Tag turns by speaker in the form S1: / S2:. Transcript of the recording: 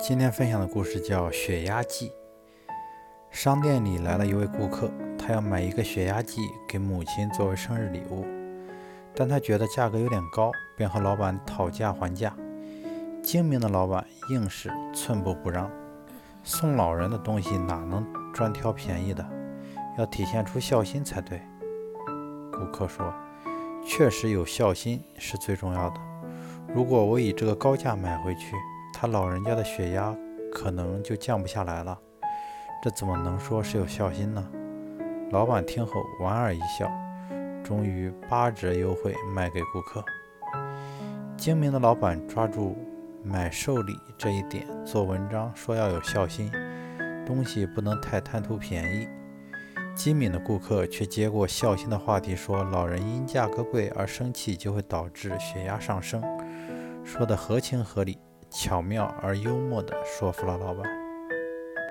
S1: 今天分享的故事叫《血压计》。商店里来了一位顾客，他要买一个血压计给母亲作为生日礼物，但他觉得价格有点高，便和老板讨价还价。精明的老板硬是寸步不让，送老人的东西哪能专挑便宜的？要体现出孝心才对。顾客说：“确实有孝心是最重要的。如果我以这个高价买回去，他老人家的血压可能就降不下来了，这怎么能说是有孝心呢？老板听后莞尔一笑，终于八折优惠卖给顾客。精明的老板抓住买寿礼这一点做文章，说要有孝心，东西不能太贪图便宜。机敏的顾客却接过孝心的话题，说老人因价格贵而生气，就会导致血压上升，说的合情合理。巧妙而幽默地说服了老板。